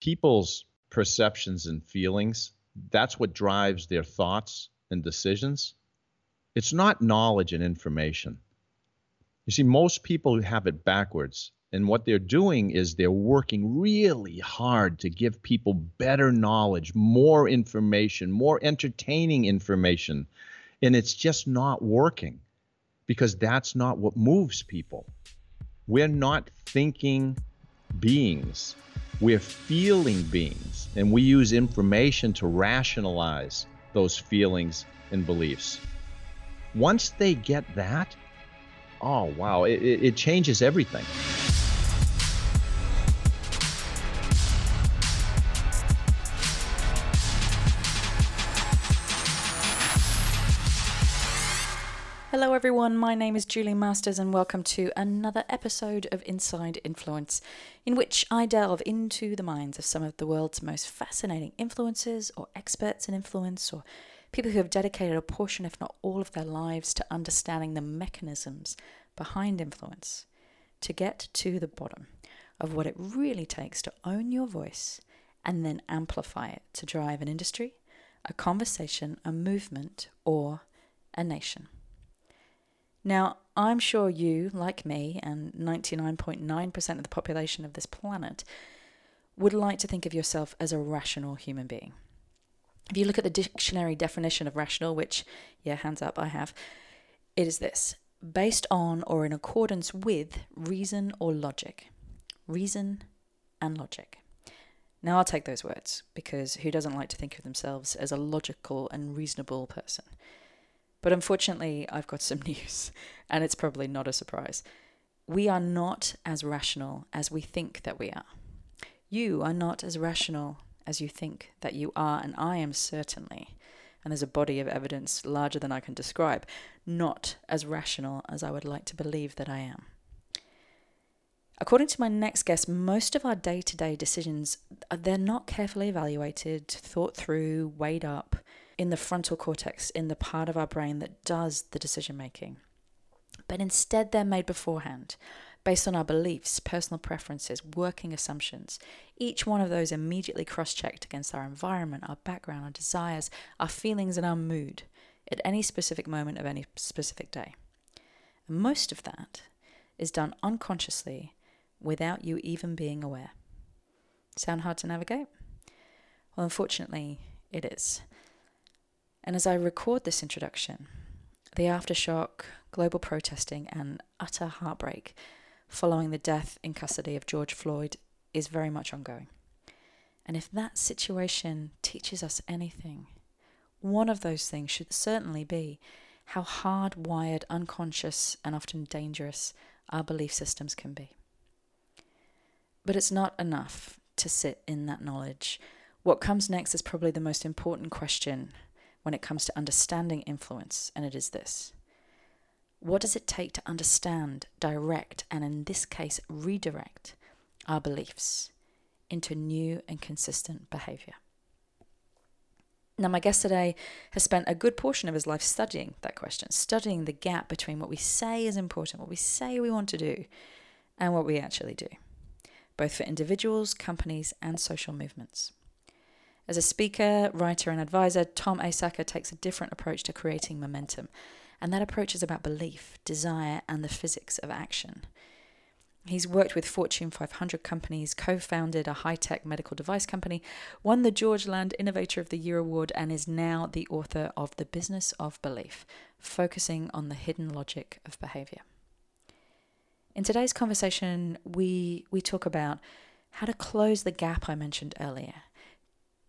people's perceptions and feelings, that's what drives their thoughts and decisions. It's not knowledge and information. You see, most people have it backwards. And what they're doing is they're working really hard to give people better knowledge, more information, more entertaining information. And it's just not working because that's not what moves people. We're not thinking beings, we're feeling beings. And we use information to rationalize those feelings and beliefs. Once they get that, oh, wow, it, it changes everything. Hello, everyone. My name is Julie Masters, and welcome to another episode of Inside Influence, in which I delve into the minds of some of the world's most fascinating influencers, or experts in influence, or people who have dedicated a portion, if not all, of their lives to understanding the mechanisms behind influence to get to the bottom of what it really takes to own your voice and then amplify it to drive an industry, a conversation, a movement, or a nation. Now, I'm sure you, like me, and 99.9% of the population of this planet, would like to think of yourself as a rational human being. If you look at the dictionary definition of rational, which, yeah, hands up, I have, it is this based on or in accordance with reason or logic. Reason and logic. Now, I'll take those words because who doesn't like to think of themselves as a logical and reasonable person? But unfortunately, I've got some news, and it's probably not a surprise. We are not as rational as we think that we are. You are not as rational as you think that you are, and I am certainly, and there's a body of evidence larger than I can describe, not as rational as I would like to believe that I am. According to my next guest, most of our day-to-day decisions uh, they're not carefully evaluated, thought through, weighed up, in the frontal cortex, in the part of our brain that does the decision making. But instead, they're made beforehand based on our beliefs, personal preferences, working assumptions. Each one of those immediately cross checked against our environment, our background, our desires, our feelings, and our mood at any specific moment of any specific day. And most of that is done unconsciously without you even being aware. Sound hard to navigate? Well, unfortunately, it is. And as I record this introduction, the aftershock, global protesting, and utter heartbreak following the death in custody of George Floyd is very much ongoing. And if that situation teaches us anything, one of those things should certainly be how hardwired, unconscious, and often dangerous our belief systems can be. But it's not enough to sit in that knowledge. What comes next is probably the most important question when it comes to understanding influence, and it is this What does it take to understand, direct, and in this case, redirect our beliefs into new and consistent behavior? Now, my guest today has spent a good portion of his life studying that question, studying the gap between what we say is important, what we say we want to do, and what we actually do, both for individuals, companies, and social movements. As a speaker, writer, and advisor, Tom Asacker takes a different approach to creating momentum, and that approach is about belief, desire, and the physics of action. He's worked with Fortune 500 companies, co founded a high tech medical device company, won the George Land Innovator of the Year award, and is now the author of The Business of Belief, focusing on the hidden logic of behavior. In today's conversation, we, we talk about how to close the gap I mentioned earlier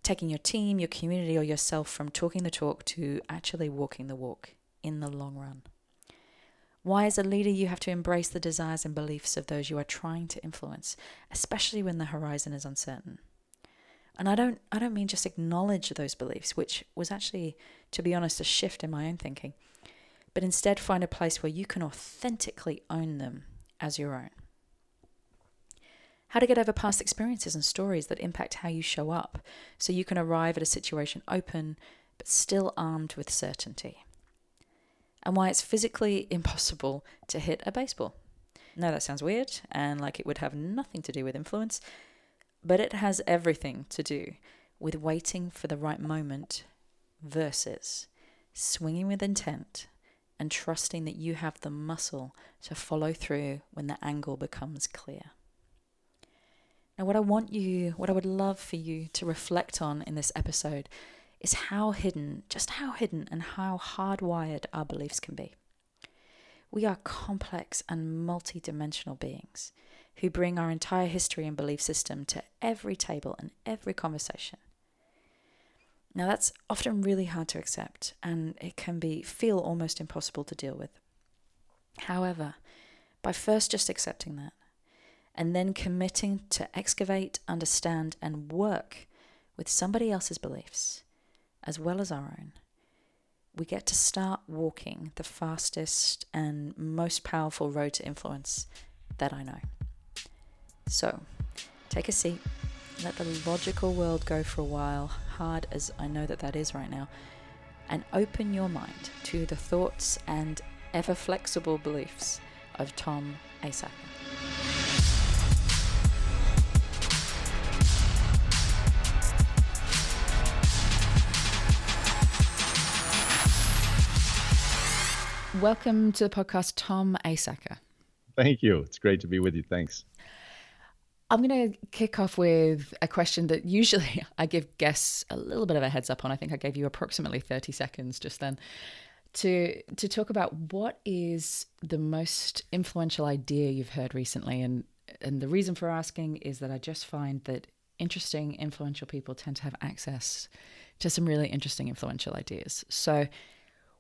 taking your team, your community, or yourself from talking the talk to actually walking the walk in the long run. Why, as a leader, you have to embrace the desires and beliefs of those you are trying to influence, especially when the horizon is uncertain. And I don't, I don't mean just acknowledge those beliefs, which was actually, to be honest, a shift in my own thinking, but instead find a place where you can authentically own them as your own how to get over past experiences and stories that impact how you show up so you can arrive at a situation open but still armed with certainty. And why it's physically impossible to hit a baseball. No, that sounds weird and like it would have nothing to do with influence. but it has everything to do with waiting for the right moment versus swinging with intent and trusting that you have the muscle to follow through when the angle becomes clear. Now, what I want you, what I would love for you to reflect on in this episode is how hidden, just how hidden and how hardwired our beliefs can be. We are complex and multidimensional beings who bring our entire history and belief system to every table and every conversation. Now that's often really hard to accept and it can be feel almost impossible to deal with. However, by first just accepting that and then committing to excavate, understand and work with somebody else's beliefs as well as our own, we get to start walking the fastest and most powerful road to influence that I know. So, take a seat, let the logical world go for a while, hard as I know that that is right now, and open your mind to the thoughts and ever flexible beliefs of Tom Asacker. Welcome to the podcast, Tom Asacker. Thank you. It's great to be with you. Thanks. I'm going to kick off with a question that usually I give guests a little bit of a heads up on. I think I gave you approximately 30 seconds just then to to talk about what is the most influential idea you've heard recently and and the reason for asking is that I just find that interesting influential people tend to have access to some really interesting influential ideas. So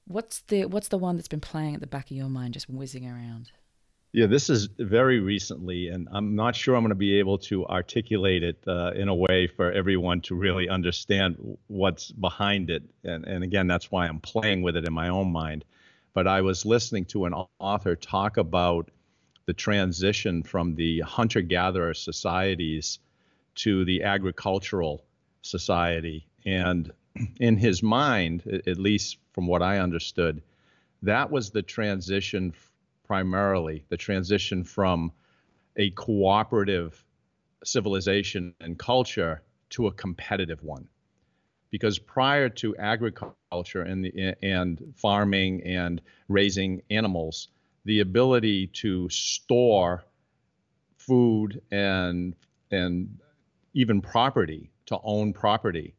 what's the what's the one that's been playing at the back of your mind just whizzing around? Yeah, this is very recently, and I'm not sure I'm going to be able to articulate it uh, in a way for everyone to really understand what's behind it. And, and again, that's why I'm playing with it in my own mind. But I was listening to an author talk about the transition from the hunter gatherer societies to the agricultural society. And in his mind, at least from what I understood, that was the transition primarily the transition from a cooperative civilization and culture to a competitive one. Because prior to agriculture and, and farming and raising animals, the ability to store food and and even property to own property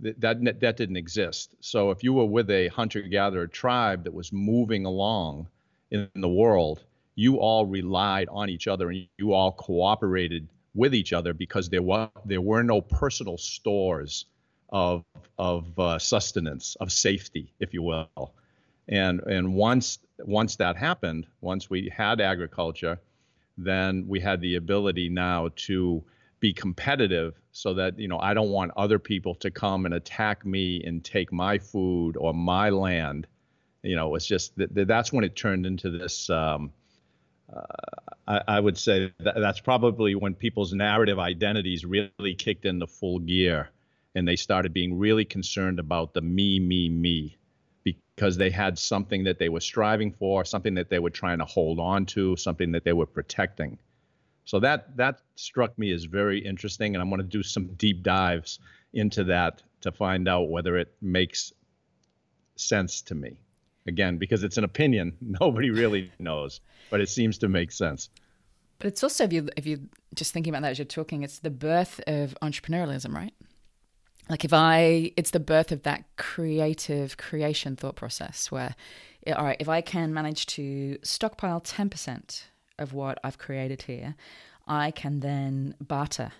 that, that that didn't exist. So if you were with a hunter gatherer tribe that was moving along in the world, you all relied on each other and you all cooperated with each other because there were there were no personal stores of of uh, sustenance of safety, if you will. And and once once that happened, once we had agriculture, then we had the ability now to be competitive so that you know I don't want other people to come and attack me and take my food or my land you know, it's just that that's when it turned into this. Um, uh, I, I, would say that that's probably when people's narrative identities really kicked into full gear, and they started being really concerned about the me, me, me, because they had something that they were striving for, something that they were trying to hold on to, something that they were protecting. So that that struck me as very interesting, and I'm going to do some deep dives into that to find out whether it makes sense to me. Again because it's an opinion nobody really knows but it seems to make sense. But it's also if you if you just thinking about that as you're talking it's the birth of entrepreneurialism right? Like if i it's the birth of that creative creation thought process where all right if i can manage to stockpile 10% of what i've created here i can then barter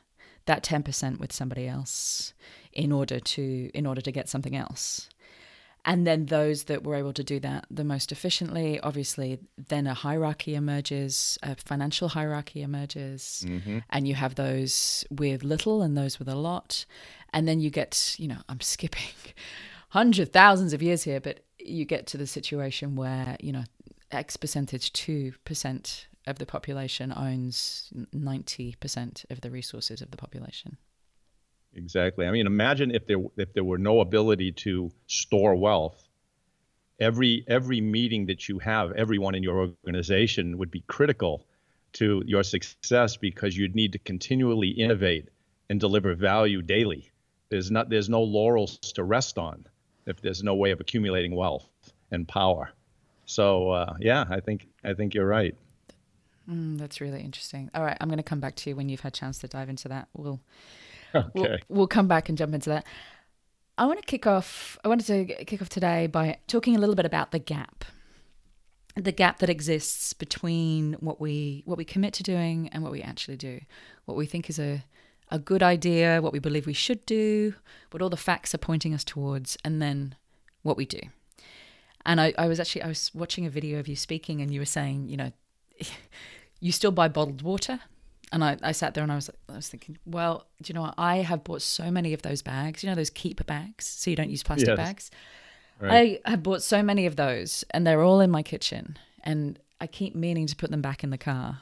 that 10% with somebody else in order to in order to get something else and then those that were able to do that the most efficiently obviously then a hierarchy emerges a financial hierarchy emerges mm-hmm. and you have those with little and those with a lot and then you get you know i'm skipping hundreds thousands of years here but you get to the situation where you know x percentage 2% of the population owns 90% of the resources of the population Exactly. I mean, imagine if there if there were no ability to store wealth. Every every meeting that you have, everyone in your organization would be critical to your success because you'd need to continually innovate and deliver value daily. There's not there's no laurels to rest on if there's no way of accumulating wealth and power. So uh, yeah, I think I think you're right. Mm, that's really interesting. All right, I'm going to come back to you when you've had a chance to dive into that. We'll okay. We'll, we'll come back and jump into that. I want to kick off. I wanted to kick off today by talking a little bit about the gap, the gap that exists between what we what we commit to doing and what we actually do, what we think is a a good idea, what we believe we should do, what all the facts are pointing us towards, and then what we do. And I, I was actually I was watching a video of you speaking, and you were saying, you know, you still buy bottled water. And I, I sat there and I was I was thinking, well, do you know what? I have bought so many of those bags, you know, those keep bags, so you don't use plastic Yes. bags. Right. I have bought so many of those, and they're all in my kitchen, and I keep meaning to put them back in the car,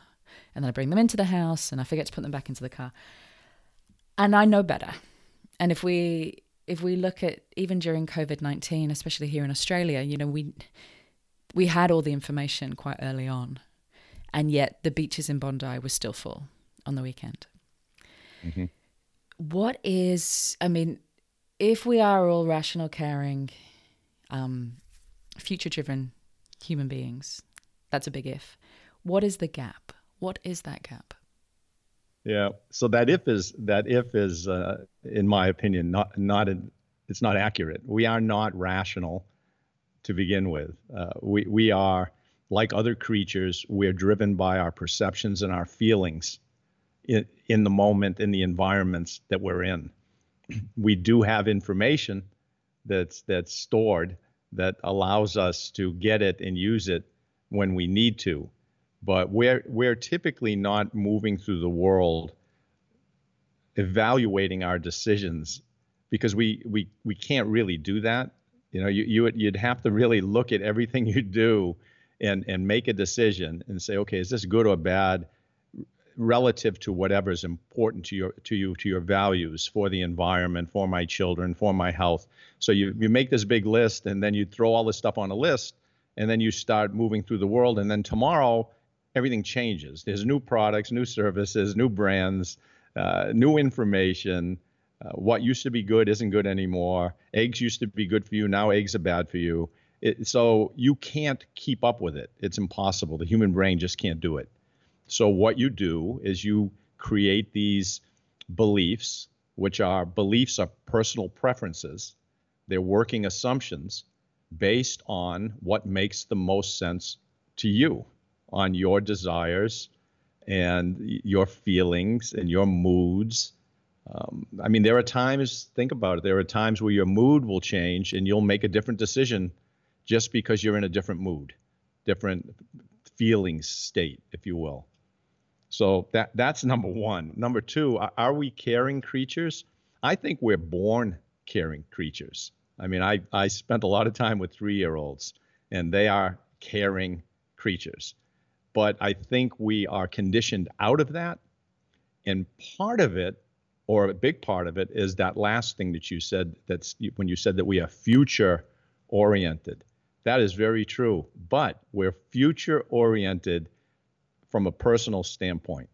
and then I bring them into the house, and I forget to put them back into the car, and I know better. And if we if we look at even during COVID nineteen, especially here in Australia, you know we we had all the information quite early on, and yet the beaches in Bondi were still full on the weekend. Mhm. What is I mean, if we are all rational, caring, um, future driven human beings, that's a big if. What is the gap? What is that gap? Yeah. So that if is that if is, uh, in my opinion, not not in, it's not accurate. We are not rational to begin with. Uh, we we are like other creatures. We're driven by our perceptions and our feelings in in the moment in the environments that we're in. We do have information that's that's stored that allows us to get it and use it when we need to but we're we're typically not moving through the world evaluating our decisions because we we we can't really do that you know you, you would you'd have to really look at everything you do and and make a decision and say okay is this good or bad relative to whatever is important to your to you to your values for the environment for my children for my health? So you you make this big list and then you throw all this stuff on a list and then you start moving through the world. And then tomorrow everything changes. There's new products new services new brands uh, new information. Uh, what used to be good isn't good anymore. Eggs used to be good for you. Now eggs are bad for you it, so you can't keep up with it. It's impossible. The human brain just can't do it. So what you do is you create these beliefs which are beliefs are personal preferences. They're working assumptions based on what makes the most sense to you, on your desires and your feelings and your moods. Um, I mean, there are times, think about it, there are times where your mood will change and you'll make a different decision just because you're in a different mood, different feeling state, if you will. So that that's number one. Number two, are, we caring creatures? I think we're born caring creatures. I mean, I, I spent a lot of time with three year olds, and they are caring creatures. But I think we are conditioned out of that. And part of it, or a big part of it, is that last thing that you said that's when you said that we are future oriented. That is very true. But we're future oriented from a personal standpoint.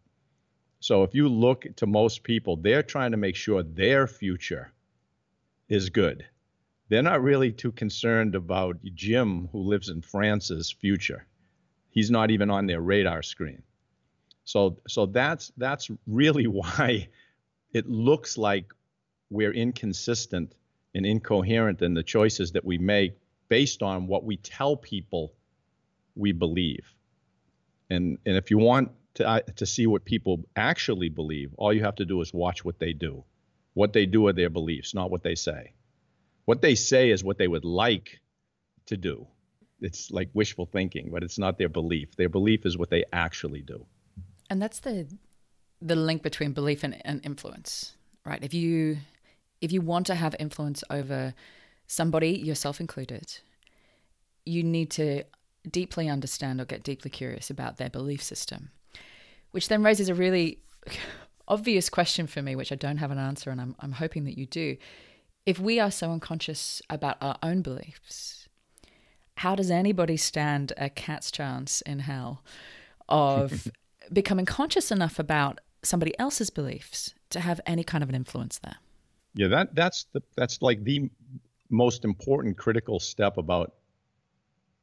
So if you look to most people, they're trying to make sure their future is good they're not really too concerned about Jim, who lives in France's future. He's not even on their radar screen. So, so that's that's really why it looks like we're inconsistent and incoherent in the choices that we make based on what we tell people we believe. And and if you want to uh, to see what people actually believe, all you have to do is watch what they do. What they do are their beliefs, not what they say what they say is what they would like to do. It's like wishful thinking, but it's not their belief. Their belief is what they actually do. And that's the the link between belief and, and influence, right? If you if you want to have influence over somebody, yourself included, you need to deeply understand or get deeply curious about their belief system, which then raises a really obvious question for me, which I don't have an answer, and I'm I'm hoping that you do. If we are so unconscious about our own beliefs, how does anybody stand a cat's chance in hell of becoming conscious enough about somebody else's beliefs to have any kind of an influence there? Yeah, that that's the that's like the most important critical step about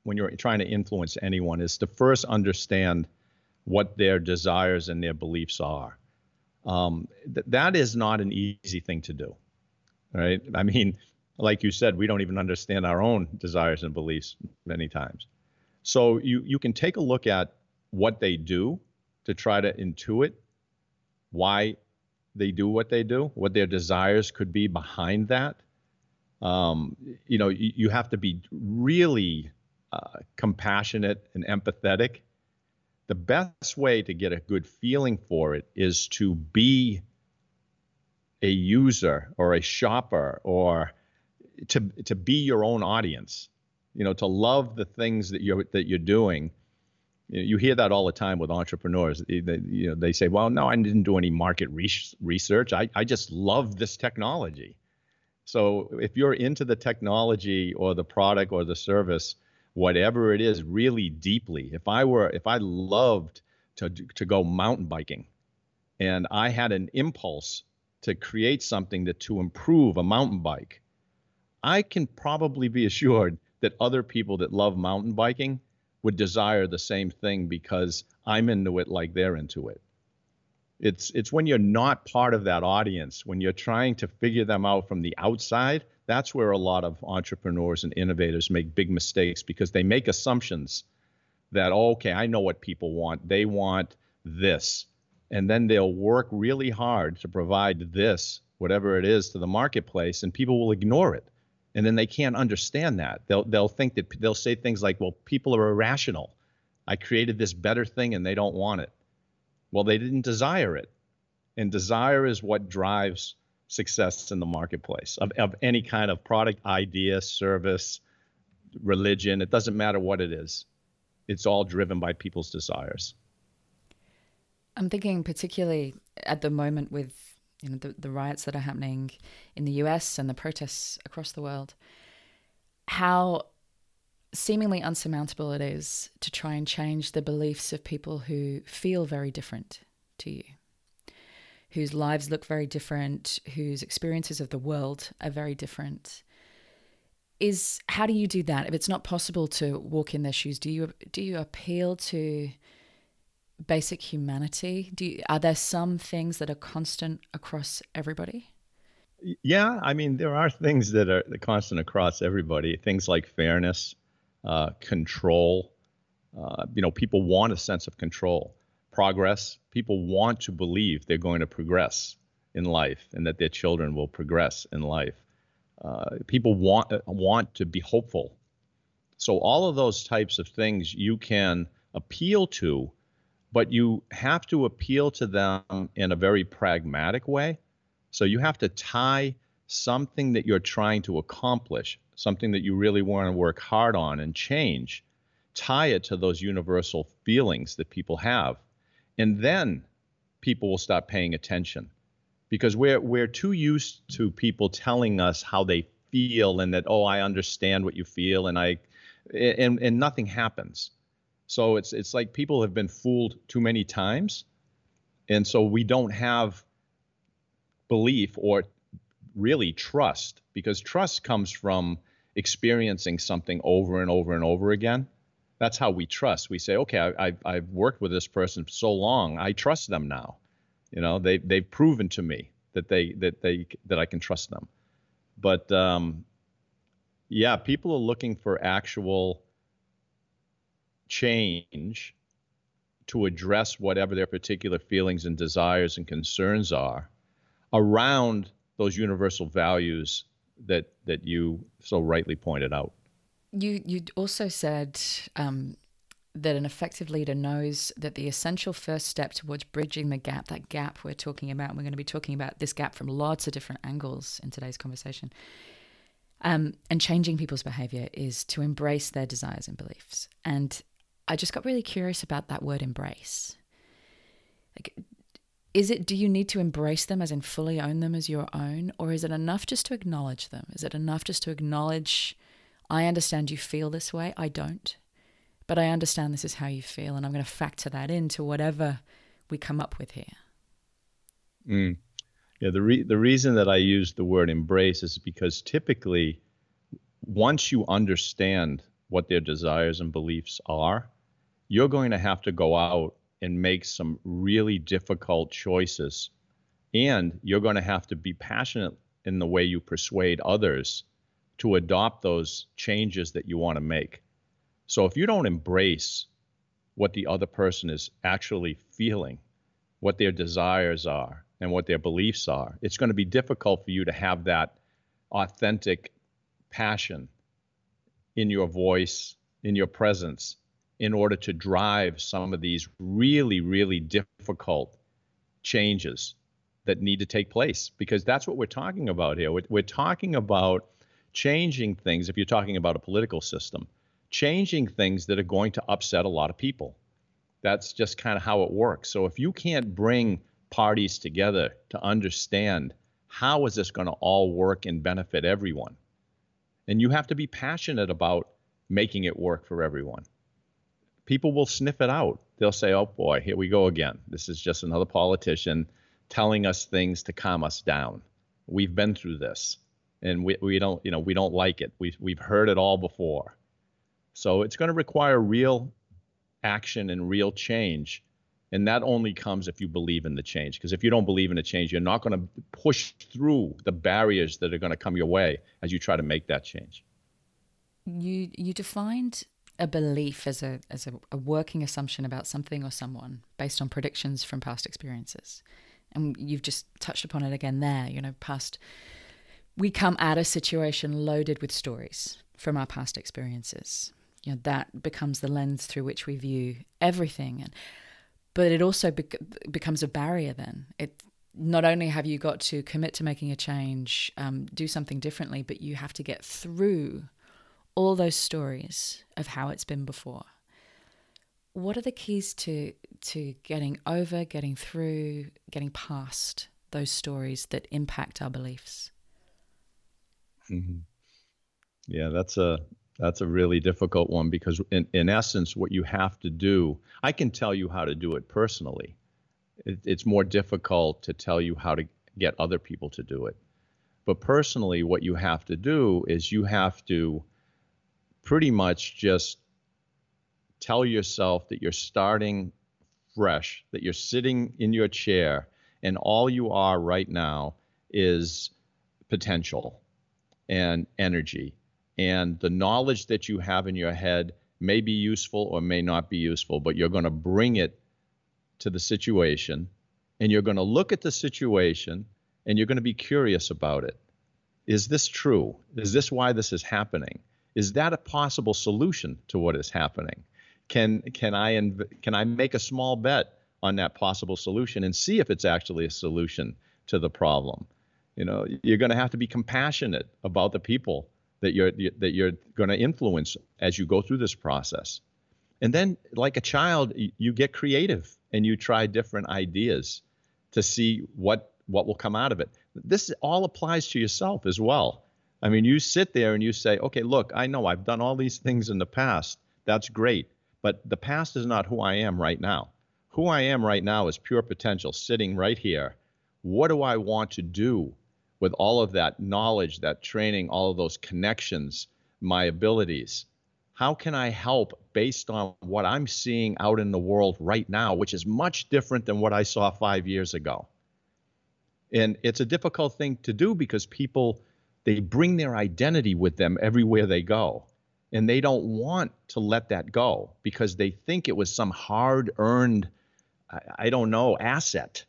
when you're trying to influence anyone is to first understand what their desires and their beliefs are. Um, th- that is not an easy thing to do, right? I mean, like you said, we don't even understand our own desires and beliefs many times. So you you can take a look at what they do to try to intuit why they do what they do, what their desires could be behind that. Um, you know, you, you, have to be really uh, compassionate and empathetic. The best way to get a good feeling for it is to be a user or a shopper or to to be your own audience. You know to love the things that you're that you're doing. You hear that all the time with entrepreneurs. They, you know they say well no i didn't do any market research. I, I just love this technology so if you're into the technology or the product or the service whatever it is really deeply if i were if i loved to to go mountain biking and i had an impulse to create something that to improve a mountain bike I can probably be assured that other people that love mountain biking would desire the same thing because I'm into it like they're into it. It's it's when you're not part of that audience, when you're trying to figure them out from the outside, that's where a lot of entrepreneurs and innovators make big mistakes because they make assumptions that oh, okay, I know what people want. They want this. And then they'll work really hard to provide this, whatever it is, to the marketplace, and people will ignore it and then they can't understand that. They'll they'll think that they'll say things like, "Well, people are irrational. I created this better thing and they don't want it." Well, they didn't desire it. And desire is what drives success in the marketplace of, of any kind of product, idea, service, religion. It doesn't matter what it is. It's all driven by people's desires. I'm thinking particularly at the moment with you know the, the riots that are happening in the US and the protests across the world, how seemingly unsurmountable it is to try and change the beliefs of people who feel very different to you, whose lives look very different, whose experiences of the world are very different. Is how do you do that? If it's not possible to walk in their shoes, do you do you appeal to basic humanity? Do you, are there some things that are constant across everybody? Yeah, I mean there are things that are constant across everybody. Things like fairness, uh, control. Uh, you know, people want a sense of control, progress. People want to believe they're going to progress in life and that their children will progress in life. Uh, people want want to be hopeful. So all of those types of things you can appeal to but you have to appeal to them in a very pragmatic way. So you have to tie something that you're trying to accomplish, something that you really want to work hard on and change, tie it to those universal feelings that people have. And then people will stop paying attention because we're we're too used to people telling us how they feel and that oh I understand what you feel and I and and nothing happens so it's it's like people have been fooled too many times, and so we don't have belief or really trust because trust comes from experiencing something over and over and over again. That's how we trust. We say, okay, I, I, I've worked with this person for so long, I trust them now. You know, they they've proven to me that they that they that I can trust them. But um, yeah, people are looking for actual change to address whatever their particular feelings and desires and concerns are around those universal values that that you so rightly pointed out. You you also said um, that an effective leader knows that the essential first step towards bridging the gap, that gap we're talking about, and we're going to be talking about this gap from lots of different angles in today's conversation. Um, and changing people's behavior is to embrace their desires and beliefs. And I just got really curious about that word embrace. Like, is it, do you need to embrace them as in fully own them as your own? Or is it enough just to acknowledge them? Is it enough just to acknowledge, I understand you feel this way? I don't. But I understand this is how you feel, and I'm going to factor that into whatever we come up with here. Mm. Yeah, the re- the reason that I use the word embrace is because typically, once you understand what their desires and beliefs are, you're going to have to go out and make some really difficult choices, and you're going to have to be passionate in the way you persuade others to adopt those changes that you want to make. So if you don't embrace what the other person is actually feeling, what their desires are, and what their beliefs are, it's going to be difficult for you to have that authentic passion in your voice, in your presence, in order to drive some of these really, really difficult changes that need to take place. Because that's what we're talking about here. We're, we're talking about changing things, if you're talking about a political system, changing things that are going to upset a lot of people. That's just kind of how it works. So if you can't bring parties together to understand how is this going to all work and benefit everyone, and you have to be passionate about making it work for everyone. People will sniff it out. They'll say, "Oh boy, here we go again. This is just another politician telling us things to calm us down. We've been through this and we, we don't you know we don't like it we've, we've heard it all before so it's going to require real action and real change and that only comes if you believe in the change because if you don't believe in the change you're not going to push through the barriers that are going to come your way as you try to make that change you you defined a belief as a as a, a working assumption about something or someone based on predictions from past experiences and you've just touched upon it again there you know past we come at a situation loaded with stories from our past experiences. You know, that becomes the lens through which we view everything. And, but it also becomes a barrier then. It not only have you got to commit to making a change, um, do something differently, but you have to get through all those stories of how it's been before. What are the keys to to getting over, getting through, getting past those stories that impact our beliefs? Mm-hmm. Yeah, that's a that's a really difficult one because in, in essence, what you have to do, I can tell you how to do it personally. It, it's more difficult to tell you how to get other people to do it. But personally, what you have to do is you have to pretty much just tell yourself that you're starting fresh, that you're sitting in your chair, and all you are right now is potential and energy. And the knowledge that you have in your head may be useful or may not be useful, but you're going to bring it to the situation and you're going to look at the situation and you're going to be curious about it. Is this true? Is this why this is happening? Is that a possible solution to what is happening? Can can I inv- can I make a small bet on that possible solution and see if it's actually a solution to the problem? you know you're going to have to be compassionate about the people that you're that you're going to influence as you go through this process and then like a child you get creative and you try different ideas to see what what will come out of it this all applies to yourself as well i mean you sit there and you say okay look i know i've done all these things in the past that's great but the past is not who i am right now who i am right now is pure potential sitting right here what do i want to do with all of that knowledge, that training, all of those connections, my abilities? How can I help based on what I'm seeing out in the world right now, which is much different than what I saw five years ago? And it's a difficult thing to do because people, they bring their identity with them everywhere they go. And they don't want to let that go because they think it was some hard earned, I, don't know, asset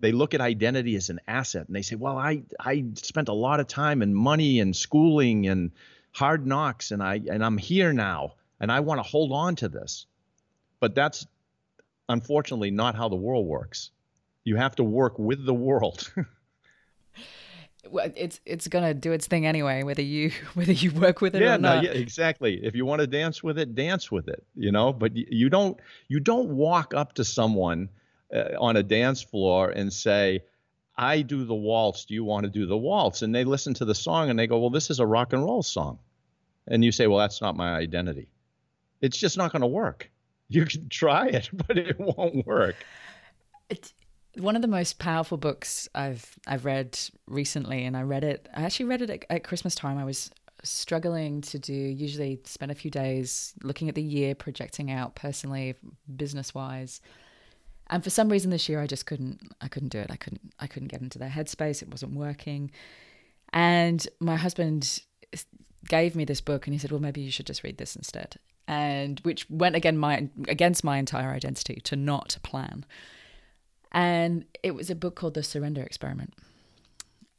they look at identity as an asset and they say, well, I, I spent a lot of time and money and schooling and hard knocks and I and I'm here now and I want to hold on to this. But that's unfortunately not how the world works. You have to work with the world. well, it's it's gonna do its thing anyway, whether you whether you work with it yeah, or not. No, yeah, exactly. If you want to dance with it, dance with it. You know, but you don't you don't walk up to someone uh, on a dance floor and say, I do the waltz. Do you want to do the waltz? And they listen to the song and they go, Well, this is a rock and roll song. And you say, Well, that's not my identity. It's just not going to work. You can try it, but it won't work. It, one of the most powerful books I've I've read recently, and I read it. I actually read it at, at Christmas time. I was struggling to do. Usually, spend a few days looking at the year, projecting out personally, business wise. And for some reason this year, I just couldn't. I couldn't do it. I couldn't. I couldn't get into their headspace. It wasn't working. And my husband gave me this book, and he said, "Well, maybe you should just read this instead." And which went again my against my entire identity to not plan. And it was a book called The Surrender Experiment.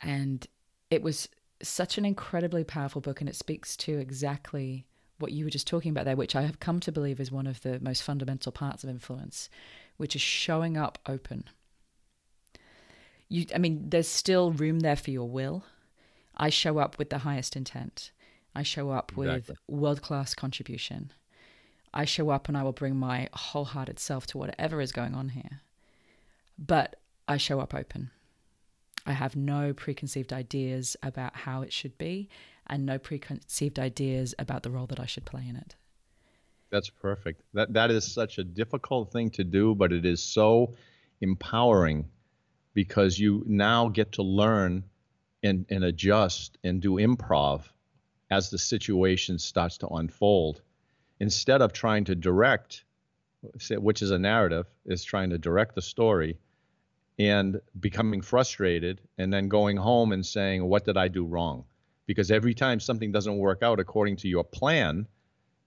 And it was such an incredibly powerful book, and it speaks to exactly what you were just talking about there, which I have come to believe is one of the most fundamental parts of influence, which is showing up open. You, I mean, there's still room there for your will. I show up with the highest intent. I show up exactly. with world class contribution. I show up and I will bring my wholehearted self to whatever is going on here but I show up open. I have no preconceived ideas about how it should be and no preconceived ideas about the role that I should play in it. That's perfect. That that is such a difficult thing to do, but it is so empowering because you now get to learn and, and adjust and do improv as the situation starts to unfold. Instead of trying to direct, which is a narrative, is trying to direct the story and becoming frustrated and then going home and saying, What did I do wrong? Because every time something doesn't work out according to your plan,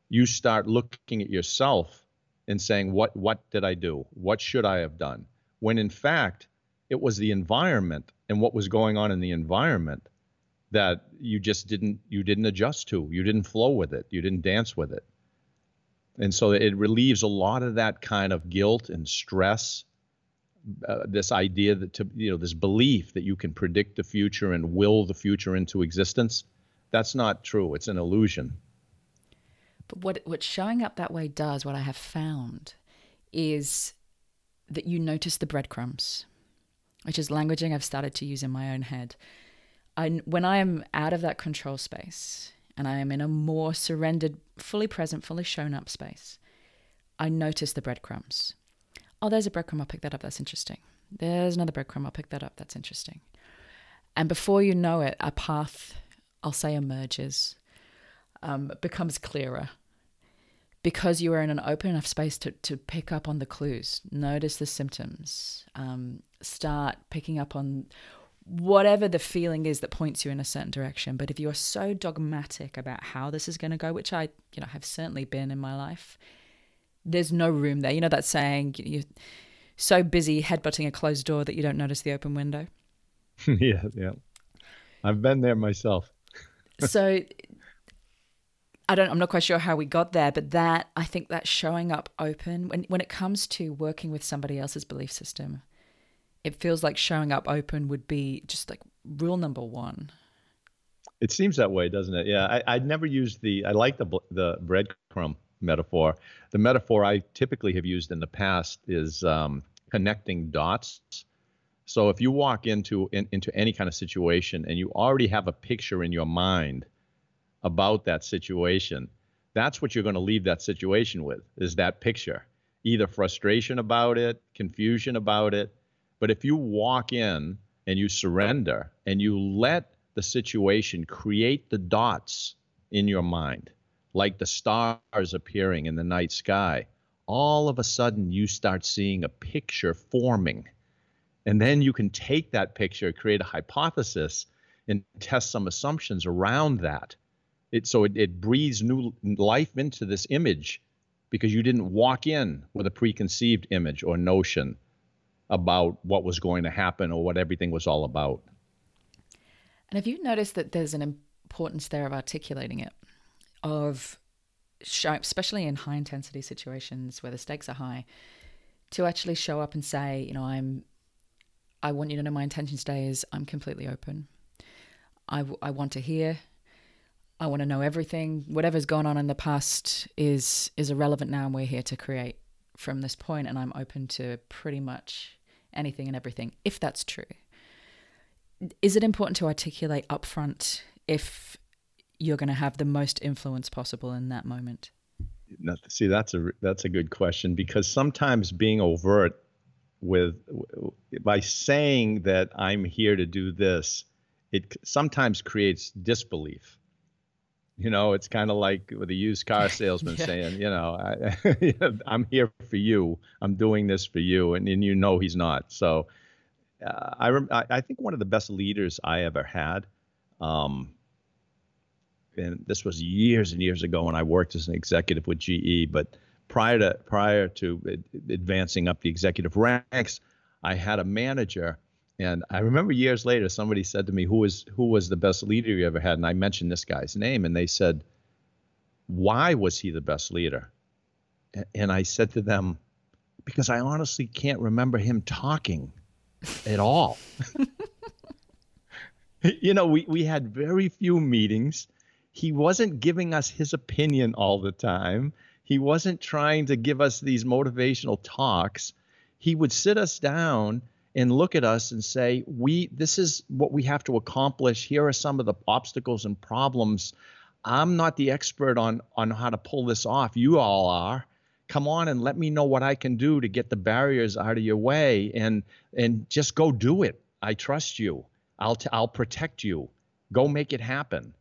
you start looking at yourself and saying, What what did I do? What should I have done? When in fact, it was the environment and what was going on in the environment that you just didn't you didn't adjust to. You didn't flow with it. You didn't dance with it. And so it relieves a lot of that kind of guilt and stress uh, this idea that to you know this belief that you can predict the future and will the future into existence that's not true. It's an illusion. But what what showing up that way does what i have found is that you notice the breadcrumbs which is languaging i've started to use in my own head. I, when i am out of that control space and i am in a more surrendered fully present fully shown up space i notice the breadcrumbs oh, there's a breadcrumb, I'll pick that up, that's interesting. There's another breadcrumb, I'll pick that up, that's interesting. And before you know it, a path, I'll say, emerges, um, becomes clearer because you are in an open enough space to, to pick up on the clues, notice the symptoms, um, start picking up on whatever the feeling is that points you in a certain direction. But if you are so dogmatic about how this is going to go, which I, you know, have certainly been in my life, there's no room there. You know that saying, you're so busy headbutting a closed door that you don't notice the open window? yeah, yeah. I've been there myself. so I don't I'm not quite sure how we got there, but that I think that showing up open when when it comes to working with somebody else's belief system, it feels like showing up open would be just like rule number 1. It seems that way, doesn't it? Yeah, I, I'd never used the. I like the the breadcrumb metaphor. The metaphor I typically have used in the past is um, connecting dots. So if you walk into in, into any kind of situation and you already have a picture in your mind about that situation, that's what you're going to leave that situation with is that picture. Either frustration about it, confusion about it. But if you walk in and you surrender and you let the situation create the dots in your mind, like the stars appearing in the night sky, all of a sudden you start seeing a picture forming. And then you can take that picture, create a hypothesis, and test some assumptions around that. It, so it, it breathes new life into this image because you didn't walk in with a preconceived image or notion about what was going to happen or what everything was all about. And have you noticed that there's an importance there of articulating it? Of show, especially in high intensity situations where the stakes are high, to actually show up and say, you know, I'm, I want you to know my intention today is I'm completely open. I, I want to hear. I want to know everything. Whatever's gone on in the past is is irrelevant now, and we're here to create from this point. And I'm open to pretty much anything and everything, if that's true. Is it important to articulate upfront if you're going to have the most influence possible in that moment? See, that's a that's a good question because sometimes being overt with by saying that I'm here to do this, it sometimes creates disbelief. You know, it's kind of like with a used car salesman yeah. saying, you know, I, am here for you. I'm doing this for you, and, and you know he's not. So, uh, I, rem- I think one of the best leaders I ever had. Um, and this was years and years ago when I worked as an executive with GE. But prior to prior to advancing up the executive ranks, I had a manager, and I remember years later somebody said to me, "Who was who was the best leader you ever had?" And I mentioned this guy's name, and they said, "Why was he the best leader?" And I said to them, "Because I honestly can't remember him talking at all." you know, we, we had very few meetings he wasn't giving us his opinion all the time. He wasn't trying to give us these motivational talks. He would sit us down and look at us and say, "We this is what we have to accomplish. Here are some of the obstacles and problems. I'm not the expert on on how to pull this off. You all are. Come on and let me know what I can do to get the barriers out of your way and and just go do it. I trust you. I'll t- I'll protect you. Go make it happen."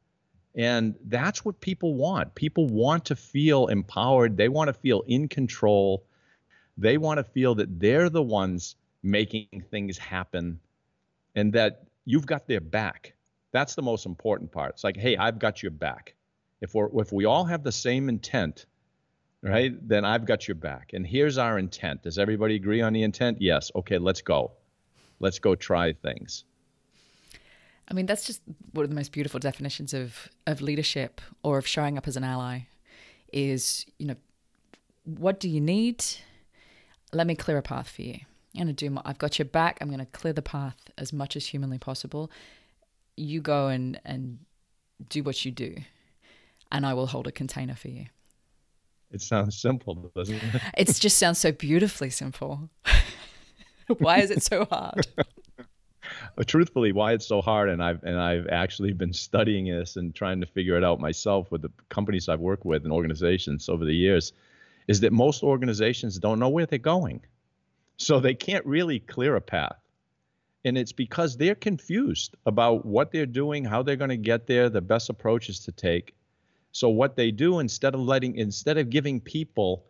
And that's what people want. People want to feel empowered. They want to feel in control. They want to feel that they're the ones making things happen and that you've got their back. That's the most important part. It's like, hey, I've got your back. If we're if we all have the same intent, right, then I've got your back. And here's our intent. Does everybody agree on the intent? Yes. Okay, let's go. Let's go try things. I mean, that's just one of the most beautiful definitions of of leadership or of showing up as an ally. Is you know, what do you need? Let me clear a path for you. I'm gonna do. My, I've got your back. I'm gonna clear the path as much as humanly possible. You go and and do what you do, and I will hold a container for you. It sounds simple, doesn't it? it just sounds so beautifully simple. Why is it so hard? but truthfully, why it's so hard, and I've and I've actually been studying this and trying to figure it out myself with the companies I've worked with and organizations over the years, is that most organizations don't know where they're going, so they can't really clear a path, and it's because they're confused about what they're doing, how they're going to get there, the best approaches to take. So what they do instead of letting instead of giving people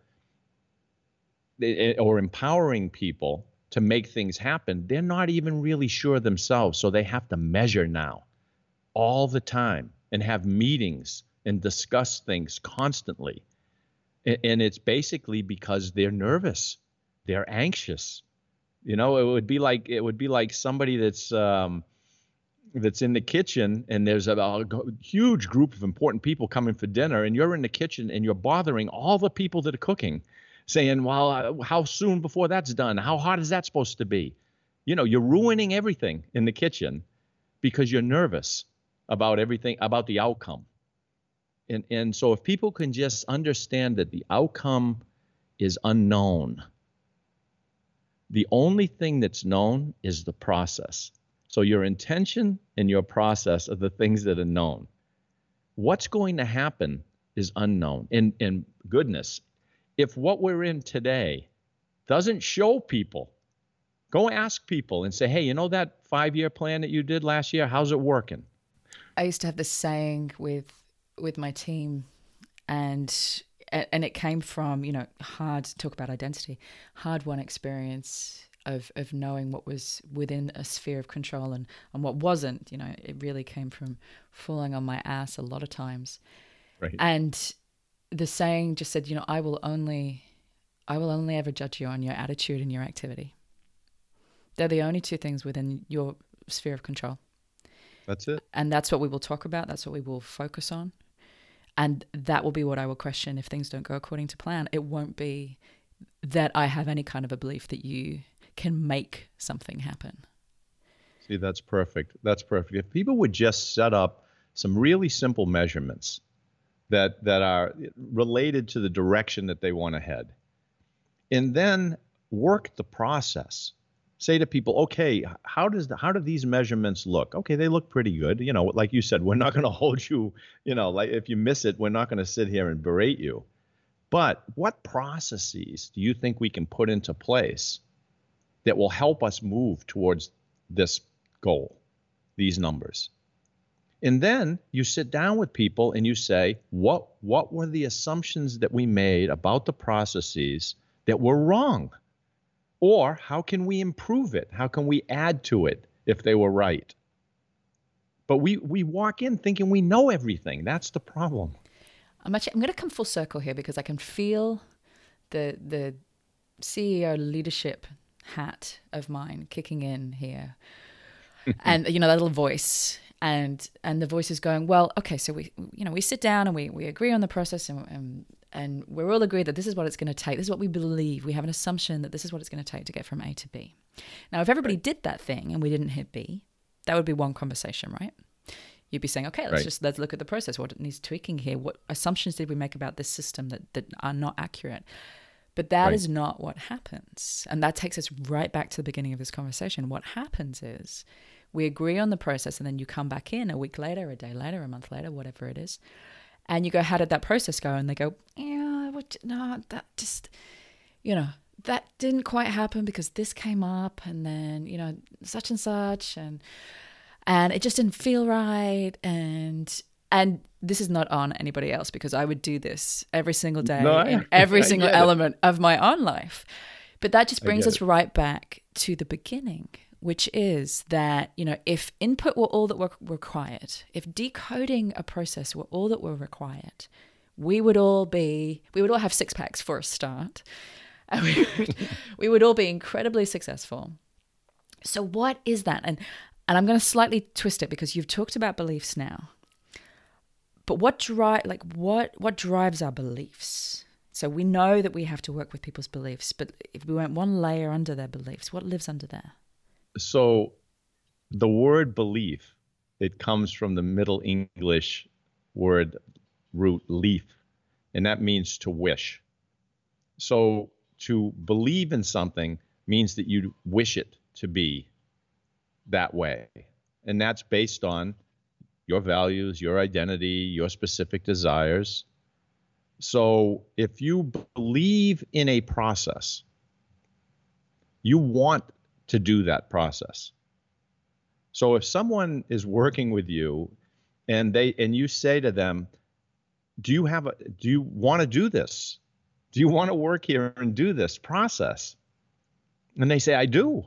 eh, eh, or empowering people to make things happen, they're not even really sure themselves. So they have to measure now all the time and have meetings and discuss things constantly. And it's basically because they're nervous, they're anxious. You know, it would be like it would be like somebody that's um, that's in the kitchen and there's a, a, huge group of important people coming for dinner, and you're in the kitchen and you're bothering all the people that are cooking saying, well, uh, how soon before that's done? How hot is that supposed to be? You know, you're ruining everything in the kitchen because you're nervous about everything, about the outcome. And, and so if people can just understand that the outcome is unknown, the only thing that's known is the process. So your intention and your process are the things that are known. What's going to happen is unknown. And, and goodness, if what we're in today doesn't show people, go ask people and say, hey, you know that five year plan that you did last year? How's it working? I used to have this saying with with my team and and it came from, you know, hard to talk about identity, hard won experience of of knowing what was within a sphere of control and, and what wasn't. You know, it really came from falling on my ass a lot of times. Right. And the saying just said, you know, I will only I will only ever judge you on your attitude and your activity. They're the only two things within your sphere of control. That's it. And that's what we will talk about. That's what we will focus on. And that will be what I will question if things don't go according to plan. It won't be that I have any kind of a belief that you can make something happen. See, that's perfect. That's perfect. If people would just set up some really simple measurements that that are related to the direction that they want to head. And then work the process. Say to people okay how does the, how do these measurements look? Okay they look pretty good. You know like you said we're not going to hold you you know like if you miss it we're not going to sit here and berate you. But what processes do you think we can put into place that will help us move towards this goal, these numbers. And then you sit down with people and you say, what, what were the assumptions that we made about the processes that were wrong? Or how can we improve it? How can we add to it if they were right? But we, we walk in thinking we know everything. That's the problem. I'm actually, I'm going to come full circle here because I can feel the the CEO leadership hat of mine kicking in here, and you know that little voice, and and the voice is going, well, okay, so we you know we sit down and we we agree on the process and. and and we're all agreed that this is what it's going to take. This is what we believe. We have an assumption that this is what it's going to take to get from A to B. Now, if everybody right. did that thing and we didn't hit B, that would be one conversation, right? You'd be saying, okay, let's right. just let's look at the process. What needs tweaking here? What assumptions did we make about this system that that are not accurate? But that right. is not what happens. And that takes us right back to the beginning of this conversation. What happens is we agree on the process, and then you come back in a week later, a day later, a month later, whatever it is, and you go, How did that process go? And they go, Yeah, no, that just, you know, that didn't quite happen because this came up, and then, you know, such and such, and, and it just didn't feel right. And and this is not on anybody else because I would do this every single day no, in every single element of my own life. But that just brings us right back to the beginning, which is that, you know, if input were all that were required, if decoding a process were all that were required, we would all be, we would all have six packs for a start. And we would, we would all be incredibly successful. So, what is that? And, and I'm going to slightly twist it because you've talked about beliefs now but what drive like what what drives our beliefs? So we know that we have to work with people's beliefs, but if we went one layer under their beliefs, what lives under there? So the word belief, it comes from the Middle English word root leaf, and that means to wish. So to believe in something means that you wish it to be that way. And that's based on your values, your identity, your specific desires. So if you believe in a process, you want to do that process. So if someone is working with you and they and you say to them, "Do you have a do you want to do this? Do you want to work here and do this process?" And they say, "I do."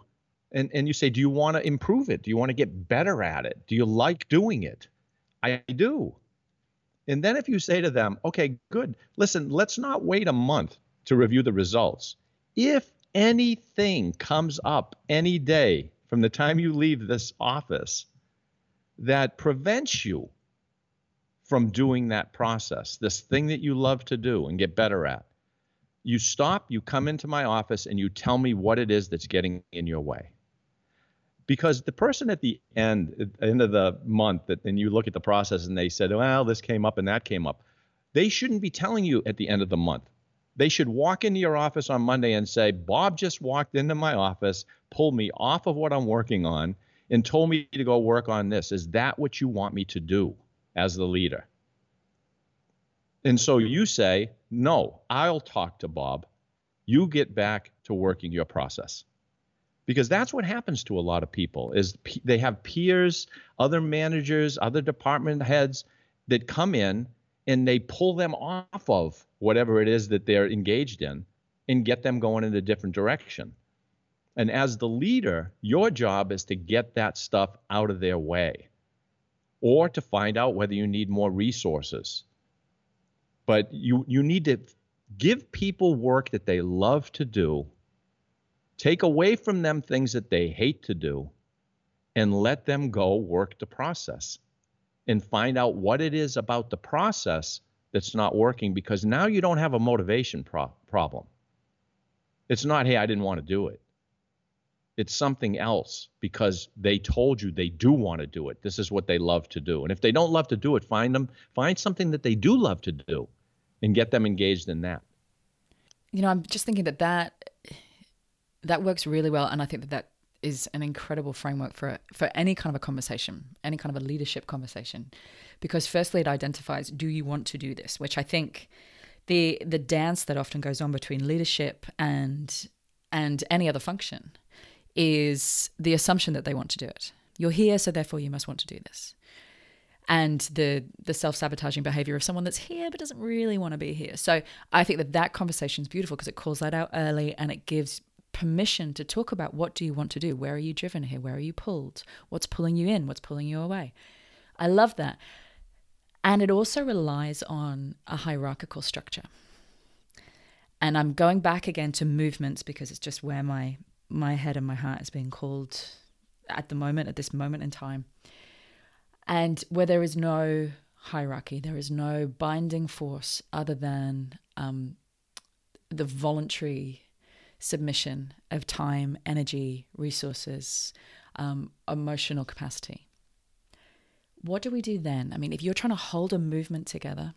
And and you say, "Do you want to improve it? Do you want to get better at it? Do you like doing it?" I do. And then if you say to them, okay, good, listen, let's not wait a month to review the results. If anything comes up any day from the time you leave this office that prevents you from doing that process, this thing that you love to do and get better at, you stop, you come into my office, and you tell me what it is that's getting in your way. Because the person at the end at the end of the month that and you look at the process and they said well this came up and that came up. They shouldn't be telling you at the end of the month they should walk into your office on monday and say bob just walked into my office pulled me off of what i'm working on and told me to go work on this. Is that what you want me to do as the leader? And so you say no i'll talk to bob. You get back to working your process. Because that's what happens to a lot of people is they have peers other managers other department heads that come in and they pull them off of whatever it is that they're engaged in and get them going in a different direction. And as the leader your job is to get that stuff out of their way or to find out whether you need more resources. But you you need to give people work that they love to do Take away from them things that they hate to do and let them go work the process and find out what it is about the process that's not working because now you don't have a motivation pro- problem. It's not, hey, I didn't want to do it. It's something else because they told you they do want to do it. This is what they love to do. And if they don't love to do it, find them, find something that they do love to do and get them engaged in that. You know, I'm just thinking that that that works really well, and I think that that is an incredible framework for for any kind of a conversation, any kind of a leadership conversation, because firstly it identifies do you want to do this, which I think the the dance that often goes on between leadership and and any other function is the assumption that they want to do it. You're here, so therefore you must want to do this. And the the self sabotaging behavior of someone that's here but doesn't really want to be here. So I think that that conversation is beautiful because it calls that out early and it gives permission to talk about what do you want to do? Where are you driven here? Where are you pulled? What's pulling you in? What's pulling you away? I love that. And it also relies on a hierarchical structure. And I'm going back again to movements because it's just where my my head and my heart is being called at the moment, at this moment in time. And where there is no hierarchy, there is no binding force other than um, the voluntary submission of time, energy, resources, um, emotional capacity. What do we do then? I mean, if you're trying to hold a movement together,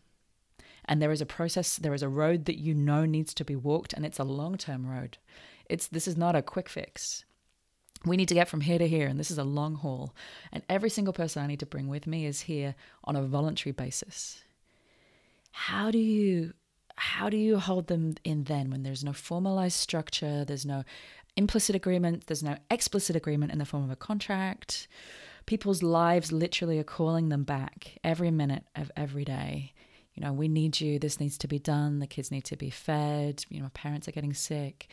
and there is a process, there is a road that you know needs to be walked, and it's a long term road. It's this is not a quick fix. We need to get from here to here, and this is a long haul. And every single person I need to bring with me is here on a voluntary basis. How do you how do you hold them in then when there's no formalized structure, there's no implicit agreement, there's no explicit agreement in the form of a contract? People's lives literally are calling them back every minute of every day. You know, we need you, this needs to be done, the kids need to be fed, you know, my parents are getting sick.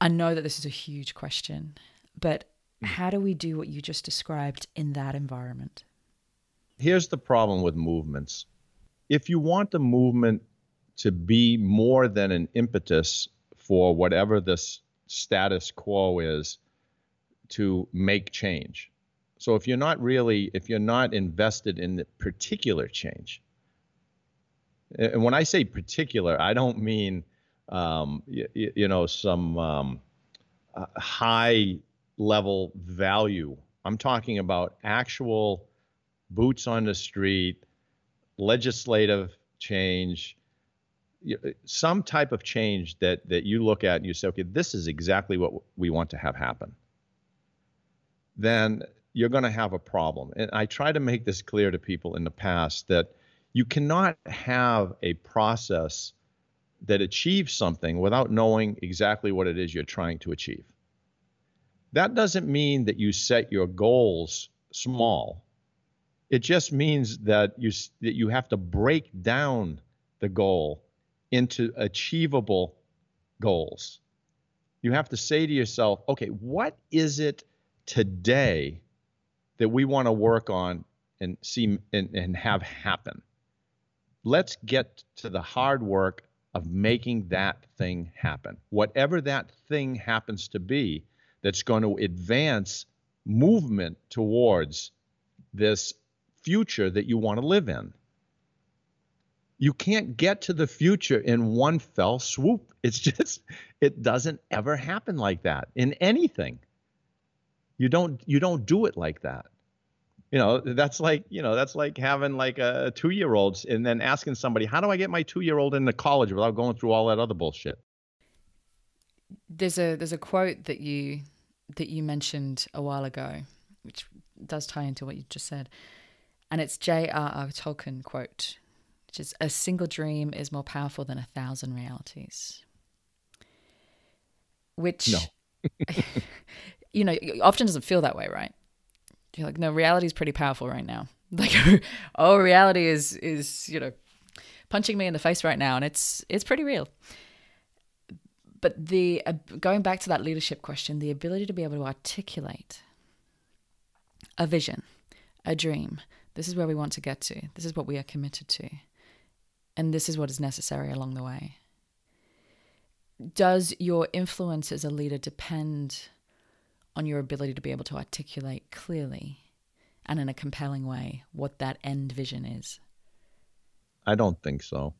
I know that this is a huge question, but hmm. how do we do what you just described in that environment? Here's the problem with movements if you want the movement to be more than an impetus for whatever this status quo is to make change. So if you're not really, if you're not invested in the particular change, and when I say particular, I don't mean, um, you, you, know, some um, uh, high level value. I'm talking about actual boots on the street, legislative change, some type of change that that you look at and you say, okay, this is exactly what we want to have happen. Then you're going to have a problem. And I try to make this clear to people in the past that you cannot have a process that achieves something without knowing exactly what it is you're trying to achieve. That doesn't mean that you set your goals small it just means that you that you have to break down the goal into achievable goals. You have to say to yourself, okay, what is it today that we want to work on and see and, and have happen? Let's get to the hard work of making that thing happen. Whatever that thing happens to be that's going to advance movement towards this future that you want to live in. You can't get to the future in one fell swoop. It's just it doesn't ever happen like that in anything. You don't you don't do it like that. You know, that's like, you know, that's like having like a 2-year-old and then asking somebody, "How do I get my 2-year-old into college without going through all that other bullshit?" There's a there's a quote that you that you mentioned a while ago, which does tie into what you just said. And it's J.R.R. Tolkien quote, which is a single dream is more powerful than a thousand realities. Which, no. you know, often doesn't feel that way, right? You're like, no, reality is pretty powerful right now. Like, oh, reality is is you know, punching me in the face right now, and it's it's pretty real. But the uh, going back to that leadership question, the ability to be able to articulate a vision, a dream, this is where we want to get to. This is what we are committed to. And this is what is necessary along the way. Does your influence as a leader depend on your ability to be able to articulate clearly and in a compelling way what that end vision is? I don't think so.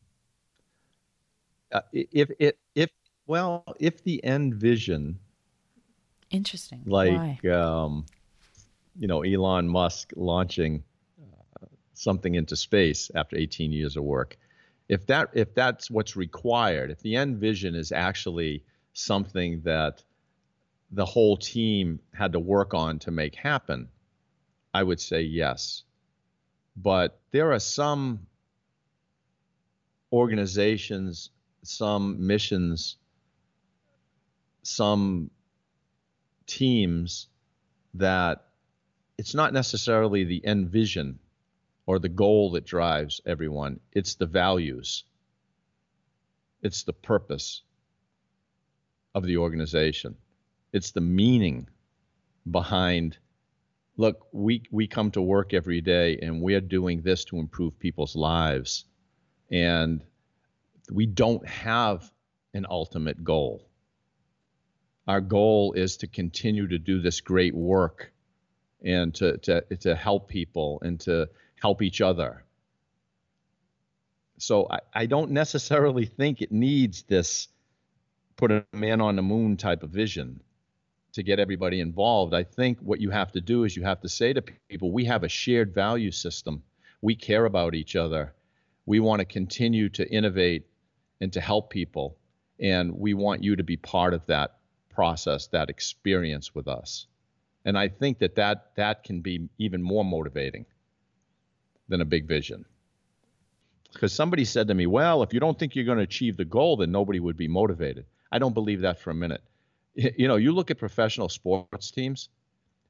Uh, if if if well, if the end vision interesting like um you know Elon Musk launching something into space after 18 years of work. If that if that's what's required, if the end vision is actually something that the whole team had to work on to make happen, I would say yes. But there are some organizations, some missions, some teams that it's not necessarily the end vision or the goal that drives everyone, it's the values, it's the purpose of the organization, it's the meaning behind. Look, we, we come to work every day and we're doing this to improve people's lives. And we don't have an ultimate goal. Our goal is to continue to do this great work and to, to, to help people and to help each other. So I, I don't necessarily think it needs this put a man on the moon type of vision to get everybody involved. I think what you have to do is you have to say to people, we have a shared value system. We care about each other. We want to continue to innovate and to help people. And we want you to be part of that process, that experience with us. And I think that that, that can be even more motivating than a big vision. Because somebody said to me, well, if you don't think you're going to achieve the goal, then nobody would be motivated. I don't believe that for a minute. You know, you look at professional sports teams,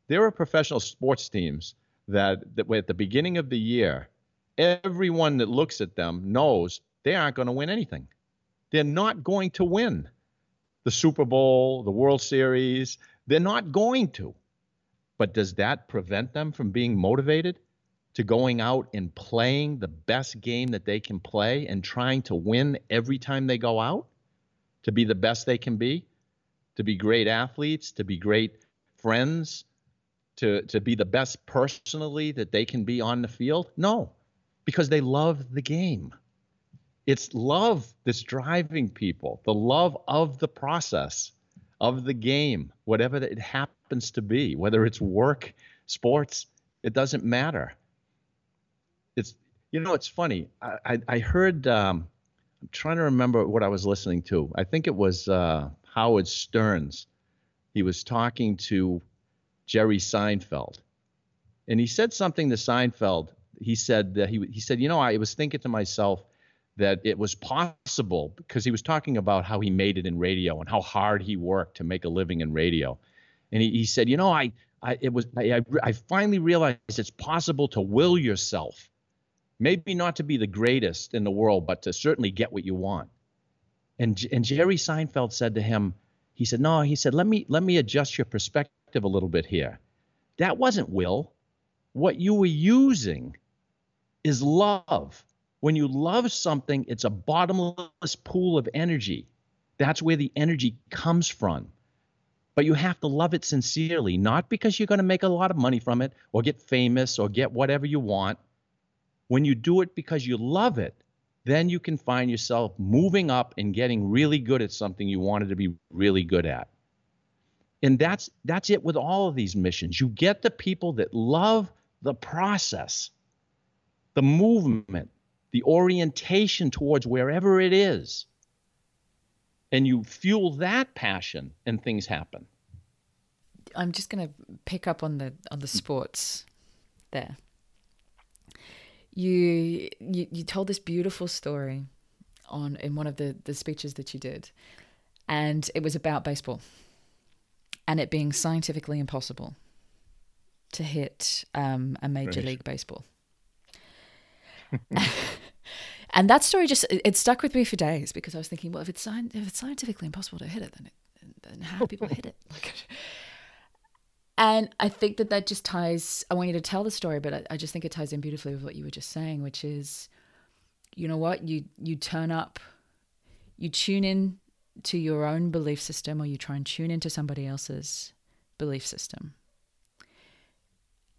there are professional sports teams that, that at the beginning of the year, everyone that looks at them knows they aren't going to win anything. They're not going to win the Super Bowl, the World Series. They're not going to. But does that prevent them from being motivated to going out and playing the best game that they can play and trying to win every time they go out? To be the best they can be? To be great athletes? To be great friends? To, to be the best personally that they can be on the field? No, because they love the game. It's love that's driving people, the love of the process, of the game, whatever it happens to be, whether it's work, sports, it doesn't matter. You know, it's funny. I, I, I heard, um, I'm trying to remember what I was listening to. I think it was uh, Howard Stearns. He was talking to Jerry Seinfeld. And he said something to Seinfeld. He said that he, he said, you know, I was thinking to myself, that it was possible because he was talking about how he made it in radio and how hard he worked to make a living in radio. And he, he said, you know, I, I it was I, I finally realized it's possible to will yourself, maybe not to be the greatest in the world, but to certainly get what you want. And and Jerry Seinfeld said to him, he said, no, he said, let me let me adjust your perspective a little bit here. That wasn't will. What you were using is love when you love something, it's a bottomless pool of energy. That's where the energy comes from. But you have to love it sincerely, not because you're going to make a lot of money from it or get famous or get whatever you want. When you do it because you love it, then you can find yourself moving up and getting really good at something you wanted to be really good at. And that's that's it with all of these missions. You get the people that love the process, the movement, the orientation towards wherever it is. And you fuel that passion and things happen. I'm just going to pick up on the on the sports there. You, you you told this beautiful story on in one of the the speeches that you did and it was about baseball and it being scientifically impossible to hit um, a major right. league baseball. and that story just it, stuck with me for days because I was thinking, well, if it's if it's scientifically impossible to hit it, then it, then how do people hit it? Like, and I think that that just ties. I want you to tell the story, but I, I just think it ties in beautifully with what you were just saying, which is, you know what you you turn up, you tune in to your own belief system, or you try and tune into somebody else's belief system,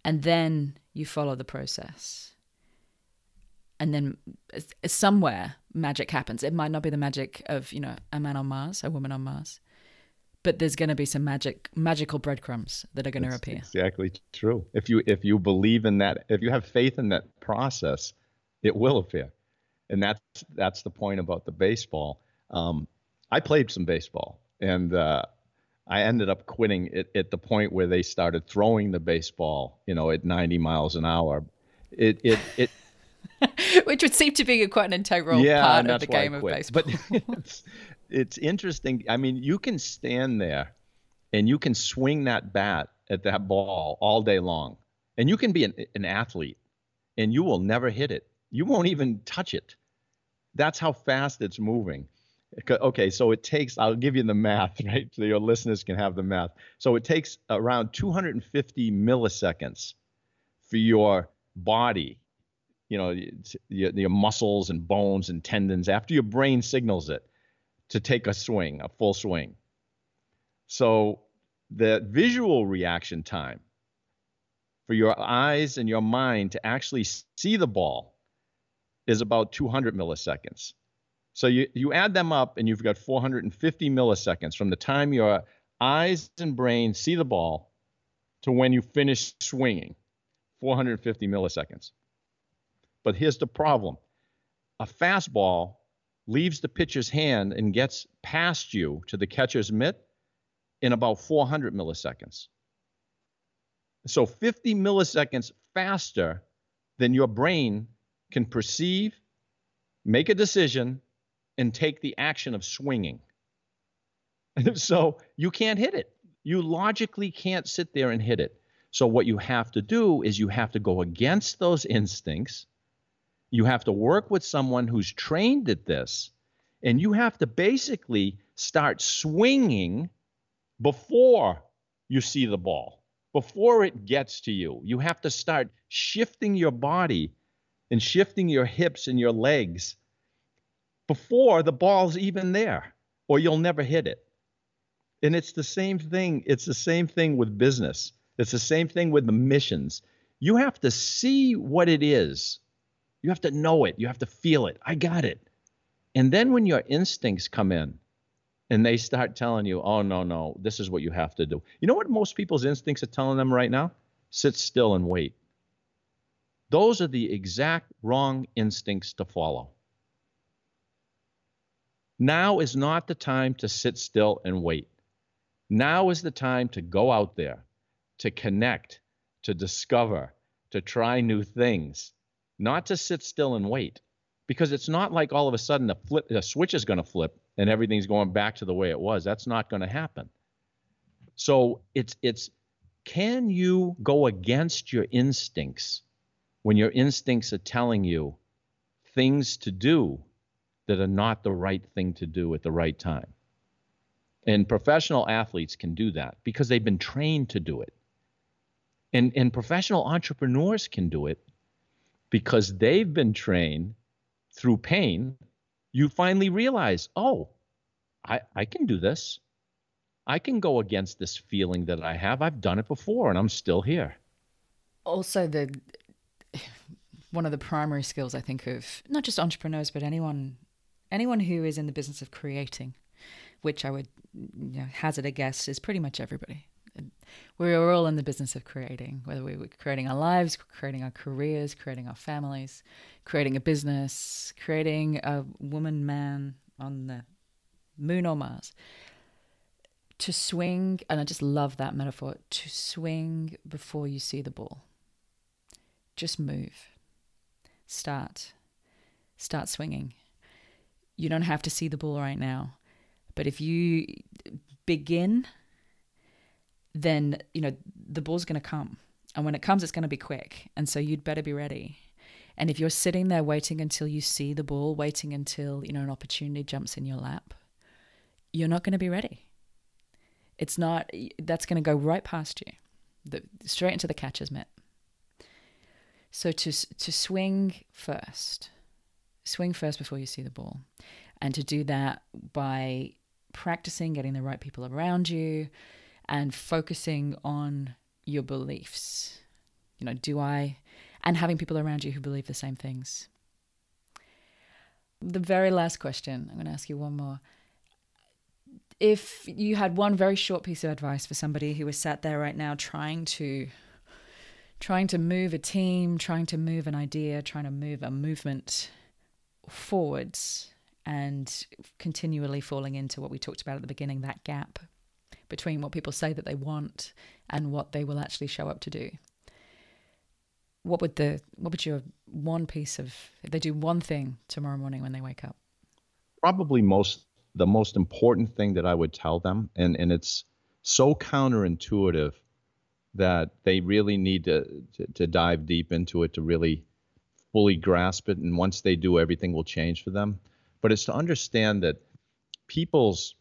and then you follow the process and then somewhere magic happens. It might not be the magic of you know a man on Mars, a woman on Mars, but there's going to be some magic, magical breadcrumbs that are going to appear. Exactly true. If you if you believe in that, if you have faith in that process, it will appear, and that's that's the point about the baseball. Um, I played some baseball, and uh, I ended up quitting it at the point where they started throwing the baseball, you know, at 90 miles an hour. It it it which would seem to be quite an integral yeah, part of the game of baseball. But it's, interesting. I mean, you can stand there and you can swing that bat at that ball all day long. And you can be an, an athlete and you will never hit it. You won't even touch it. That's how fast it's moving. Okay, so it takes, I'll give you the math, right? So your listeners can have the math. So it takes around 250 milliseconds for your body, you know, your, your muscles and bones and tendons, after your brain signals it to take a swing, a full swing. So the visual reaction time for your eyes and your mind to actually see the ball is about 200 milliseconds. So you, you add them up and you've got 450 milliseconds from the time your eyes and brain see the ball to when you finish swinging. 450 milliseconds. But here's the problem a fastball leaves the pitcher's hand and gets past you to the catcher's mitt in about 400 milliseconds. So 50 milliseconds faster than your brain can perceive, make a decision, and take the action of swinging. so you can't hit it. You logically can't sit there and hit it. So what you have to do is you have to go against those instincts. You have to work with someone who's trained at this, and you have to basically start swinging before you see the ball, before it gets to you. You have to start shifting your body and shifting your hips and your legs before the ball's even there, or you'll never hit it. And it's the same thing. It's the same thing with business. It's the same thing with the missions. You have to see what it is. You have to know it. You have to feel it. I got it. And then when your instincts come in, and they start telling you, oh, no, no, this is what you have to do. You know what most people's instincts are telling them right now? Sit still and wait. Those are the exact wrong instincts to follow. Now is not the time to sit still and wait. Now is the time to go out there, to connect, to discover, to try new things, not to sit still and wait. Because it's not like all of a sudden the flip the switch is going to flip and everything's going back to the way it was. That's not going to happen. So it's it's can you go against your instincts when your instincts are telling you things to do that are not the right thing to do at the right time? And professional athletes can do that because they've been trained to do it. And, and professional entrepreneurs can do it because they've been trained through pain you finally realize, oh, I, I can do this. I can go against this feeling that I have. I've done it before and I'm still here. Also, the one of the primary skills I think of not just entrepreneurs but anyone anyone who is in the business of creating, which I would you know, hazard a guess is pretty much everybody. We're all in the business of creating, whether we were creating our lives, creating our careers, creating our families, creating a business, creating a woman, man on the moon or Mars. To swing, and I just love that metaphor to swing before you see the ball. Just move. Start. Start swinging. You don't have to see the ball right now. But if you begin then you know the ball's going to come. And when it comes it's going to be quick. And so you'd better be ready. And if you're sitting there waiting until you see the ball waiting until you know an opportunity jumps in your lap you're not going to be ready. It's not that's going to go right past you. The, straight into the catcher's mitt. So to to swing first swing first before you see the ball. And to do that by practicing getting the right people around you and focusing on your beliefs. You know, do I, and having people around you who believe the same things. The very last question, I'm going to ask you one more. If you had one very short piece of advice for somebody who is sat there right now trying to trying to move a team, trying to move an idea, trying to move a movement forwards and continually falling into what we talked about at the beginning, that gap between what people say that they want and what they will actually show up to do. What would the what would your one piece of if they do one thing tomorrow morning when they wake up? Probably most the most important thing that I would tell them, and, and it's so counterintuitive that they really need to, to, to dive deep into it to really fully grasp it. And once they do, everything will change for them. But it's to understand that people's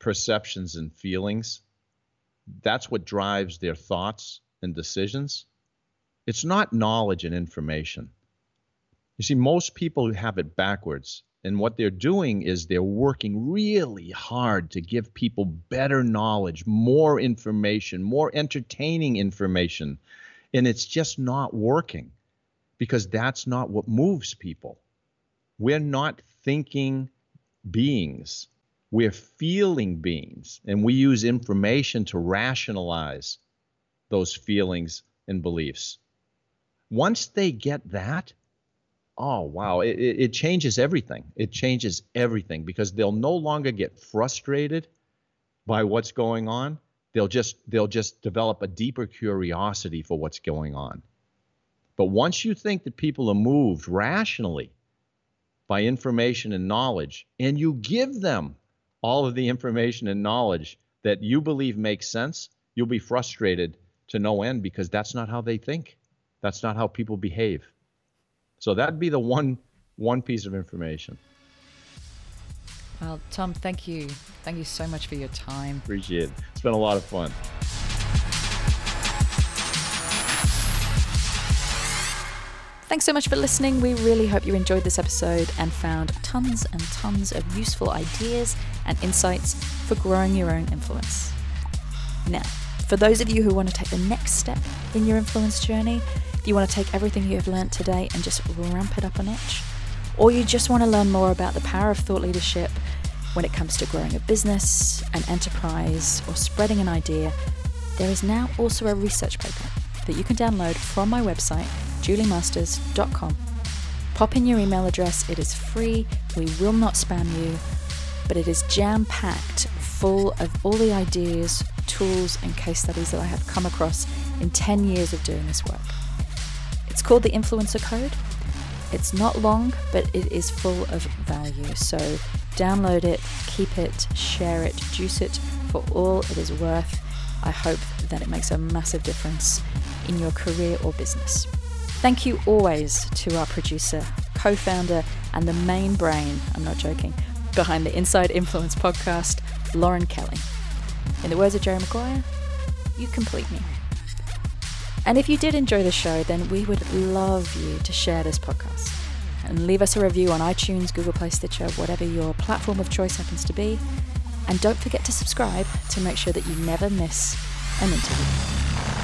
perceptions and feelings, that's what drives their thoughts and decisions. It's not knowledge and information. You see, most people have it backwards. And what they're doing is they're working really hard to give people better knowledge, more information, more entertaining information. And it's just not working because that's not what moves people. We're not thinking beings, we're feeling beings. And we use information to rationalize those feelings and beliefs. Once they get that, oh wow it, it changes everything it changes everything because they'll no longer get frustrated by what's going on they'll just they'll just develop a deeper curiosity for what's going on but once you think that people are moved rationally by information and knowledge and you give them all of the information and knowledge that you believe makes sense you'll be frustrated to no end because that's not how they think that's not how people behave so that'd be the one one piece of information. Well, Tom, thank you. Thank you so much for your time. Appreciate it. It's been a lot of fun. Thanks so much for listening. We really hope you enjoyed this episode and found tons and tons of useful ideas and insights for growing your own influence. Now, for those of you who want to take the next step in your influence journey, you want to take everything you have learned today and just ramp it up a notch, or you just want to learn more about the power of thought leadership when it comes to growing a business, an enterprise, or spreading an idea, there is now also a research paper that you can download from my website, juliemasters.com. Pop in your email address, it is free, we will not spam you, but it is jam packed full of all the ideas, tools, and case studies that I have come across in 10 years of doing this work. It's called the Influencer Code. It's not long, but it is full of value. So download it, keep it, share it, juice it for all it is worth. I hope that it makes a massive difference in your career or business. Thank you always to our producer, co founder, and the main brain, I'm not joking, behind the Inside Influence podcast, Lauren Kelly. In the words of Jerry Maguire, you complete me. And if you did enjoy the show, then we would love you to share this podcast and leave us a review on iTunes, Google Play, Stitcher, whatever your platform of choice happens to be. And don't forget to subscribe to make sure that you never miss an interview.